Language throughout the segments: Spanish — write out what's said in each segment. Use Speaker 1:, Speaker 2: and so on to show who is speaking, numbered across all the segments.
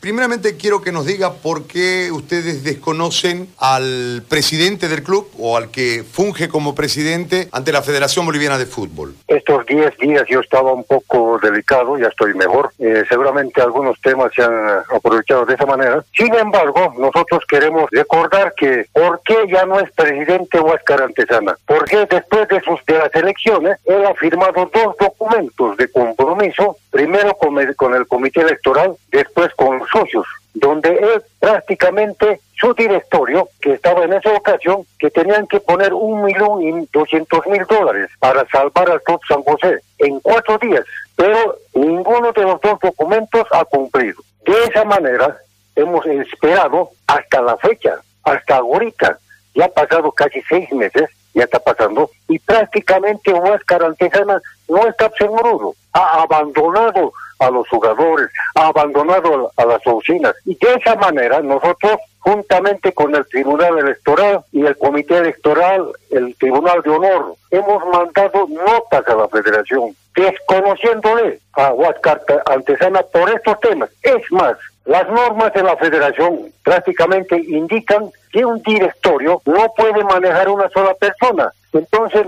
Speaker 1: Primeramente quiero que nos diga por qué ustedes desconocen al presidente del club o al que funge como presidente ante la Federación Boliviana de Fútbol.
Speaker 2: Estos 10 días yo estaba un poco delicado, ya estoy mejor. Eh, seguramente algunos temas se han aprovechado de esa manera. Sin embargo, nosotros queremos recordar que por qué ya no es presidente Huáscar Antesana. Porque después de, sus, de las elecciones, él ha firmado dos documentos de compromiso, primero con el, con el comité electoral, después con socios, donde él prácticamente su directorio, que estaba en esa ocasión, que tenían que poner un millón y doscientos mil dólares para salvar al Club San José en cuatro días, pero ninguno de los dos documentos ha cumplido. De esa manera hemos esperado hasta la fecha, hasta ahorita, ya ha pasado casi seis meses, ya está pasando, y prácticamente Huáscar Antesana no está seguro, ha abandonado a los jugadores, ha abandonado a las oficinas. Y de esa manera nosotros, juntamente con el Tribunal Electoral y el Comité Electoral, el Tribunal de Honor, hemos mandado notas a la Federación, desconociéndole a Huáscar Antesana por estos temas. Es más, las normas de la federación prácticamente indican que un directorio no puede manejar una sola persona. Entonces,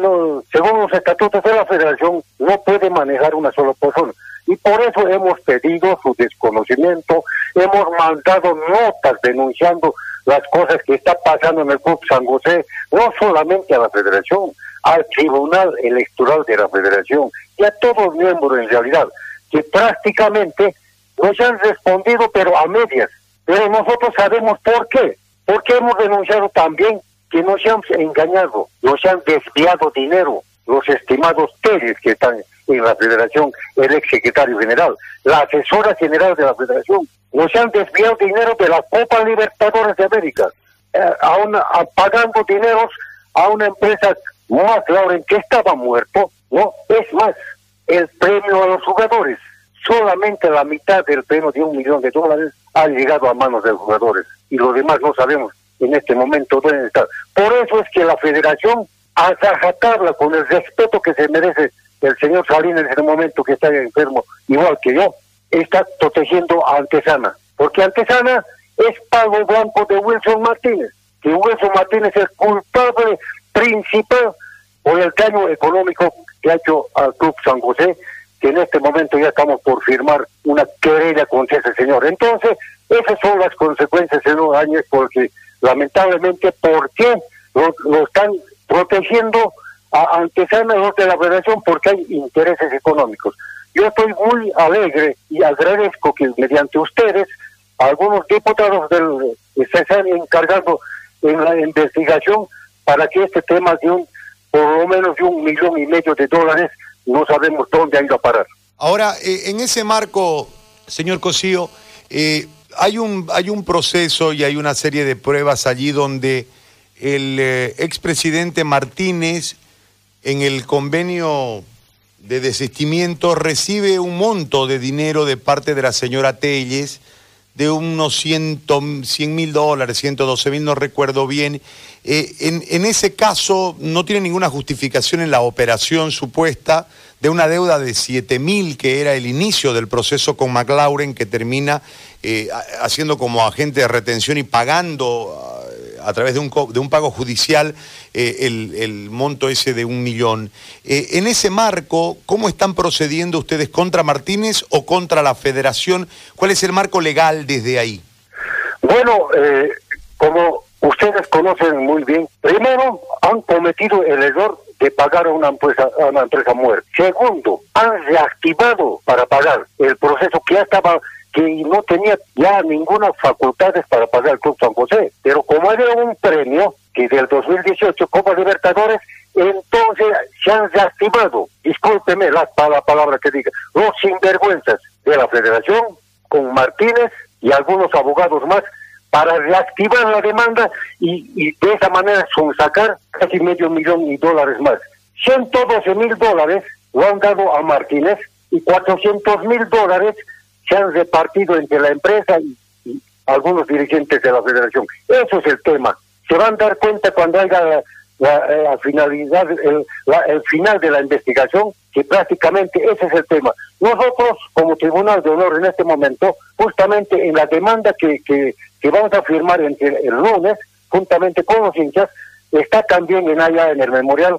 Speaker 2: según los estatutos de la federación, no puede manejar una sola persona. Y por eso hemos pedido su desconocimiento, hemos mandado notas denunciando las cosas que está pasando en el Club San José, no solamente a la federación, al Tribunal Electoral de la Federación y a todos los miembros en realidad, que prácticamente nos han respondido, pero a medias. Pero nosotros sabemos por qué. Porque hemos denunciado también que nos han engañado, nos han desviado dinero, los estimados Pérez que están en la federación, el ex secretario general, la asesora general de la federación, nos han desviado dinero de la Copa Libertadores de América, eh, a una, pagando dineros a una empresa más Lauren que estaba muerto, ¿no? Es más, el premio a los jugadores solamente la mitad del premio de un millón de dólares ha llegado a manos de los jugadores y los demás no sabemos en este momento dónde están. Por eso es que la federación, a rajatabla con el respeto que se merece el señor Salinas en este momento que está enfermo, igual que yo, está protegiendo a Antesana. Porque Antesana es pago blanco de Wilson Martínez, que Wilson Martínez es culpable principal por el daño económico que ha hecho al Club San José que en este momento ya estamos por firmar una querella contra ese señor. Entonces, esas son las consecuencias en los años porque lamentablemente, ¿por qué lo, están protegiendo a los de la federación? Porque hay intereses económicos. Yo estoy muy alegre y agradezco que mediante ustedes, algunos diputados del, se están encargando en la investigación para que este tema de un, por lo menos de un millón y medio de dólares no sabemos dónde ha ido a parar.
Speaker 1: Ahora, eh, en ese marco, señor Cosío, eh, hay, un, hay un proceso y hay una serie de pruebas allí donde el eh, expresidente Martínez, en el convenio de desistimiento, recibe un monto de dinero de parte de la señora Telles, de unos 100 mil dólares, 112 mil, no recuerdo bien. Eh, en, ese caso no tiene ninguna justificación en la operación supuesta de una deuda de 7 mil que era el inicio del proceso con McLaurin que termina eh, haciendo como agente de retención y pagando a través de un, de un pago judicial eh, el, monto ese de un millón. Eh, en ese marco, ¿cómo están procediendo ustedes contra Martínez o contra la federación? ¿Cuál es el marco legal desde ahí?
Speaker 2: Bueno, eh, como ustedes conocen muy bien, primero han cometido el error de pagar a una empresa, a una empresa muerta. Segundo, han reactivado para pagar el proceso que ya estaba que no tenía ya ninguna facultades para pagar el Club San José. Pero como era un premio que del 2018 Copa Libertadores, entonces se han reactivado, discúlpeme la, la palabra que diga, los sinvergüenzas de la federación con Martínez y algunos abogados más para reactivar la demanda y, y de esa manera sacar casi medio millón de dólares más. 112 mil dólares lo han dado a Martínez y 400 mil dólares se han repartido entre la empresa y, algunos dirigentes de la federación. Eso es el tema. Se van a dar cuenta cuando haya la, finalidad, el, el final de la investigación, que prácticamente ese es el tema. Nosotros, como Tribunal de Honor en este momento, justamente en la demanda que, que, que vamos a firmar entre el lunes, juntamente con los hinchas, está también en allá en el memorial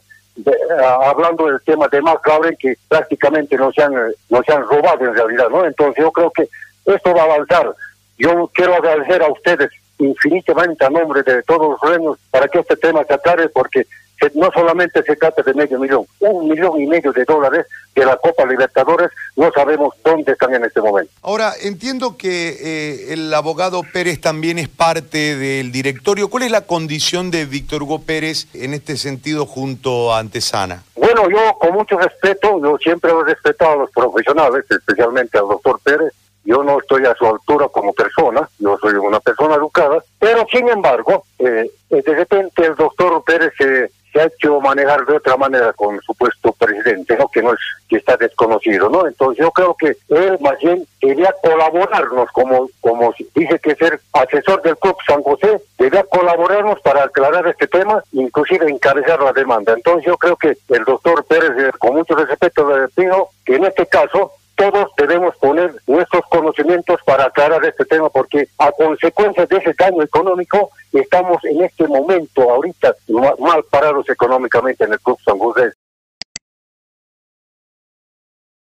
Speaker 2: hablando del tema de Mark Lauren que prácticamente no se han no se han robado en realidad no entonces yo creo que esto va a avanzar yo quiero agradecer a ustedes infinitamente a nombre de todos los reinos para que este tema se aclare porque no solamente se trata de medio millón, un millón y medio de dólares de la Copa Libertadores, no sabemos dónde están en este momento.
Speaker 1: Ahora, entiendo que eh, el abogado Pérez también es parte del directorio. ¿Cuál es la condición de Víctor Hugo Pérez en este sentido junto a Antesana?
Speaker 2: Bueno, yo con mucho respeto, yo siempre he respetado a los profesionales, especialmente al doctor Pérez, yo no estoy a su altura como persona, yo soy una persona educada, pero sin embargo, eh, de repente el doctor Pérez se ha hecho manejar de otra manera con su puesto presidente, ¿no? que no es que está desconocido, ¿no? Entonces yo creo que él más bien quería colaborarnos como como dice que ser asesor del club San José, debía colaborarnos para aclarar este tema, inclusive encabezar la demanda. Entonces yo creo que el doctor Pérez, eh, con mucho respeto le pido que en este caso todos debemos poner nuestros conocimientos para aclarar este tema, porque a consecuencia de ese daño económico estamos en este momento ahorita mal parados económicamente en el Club San José.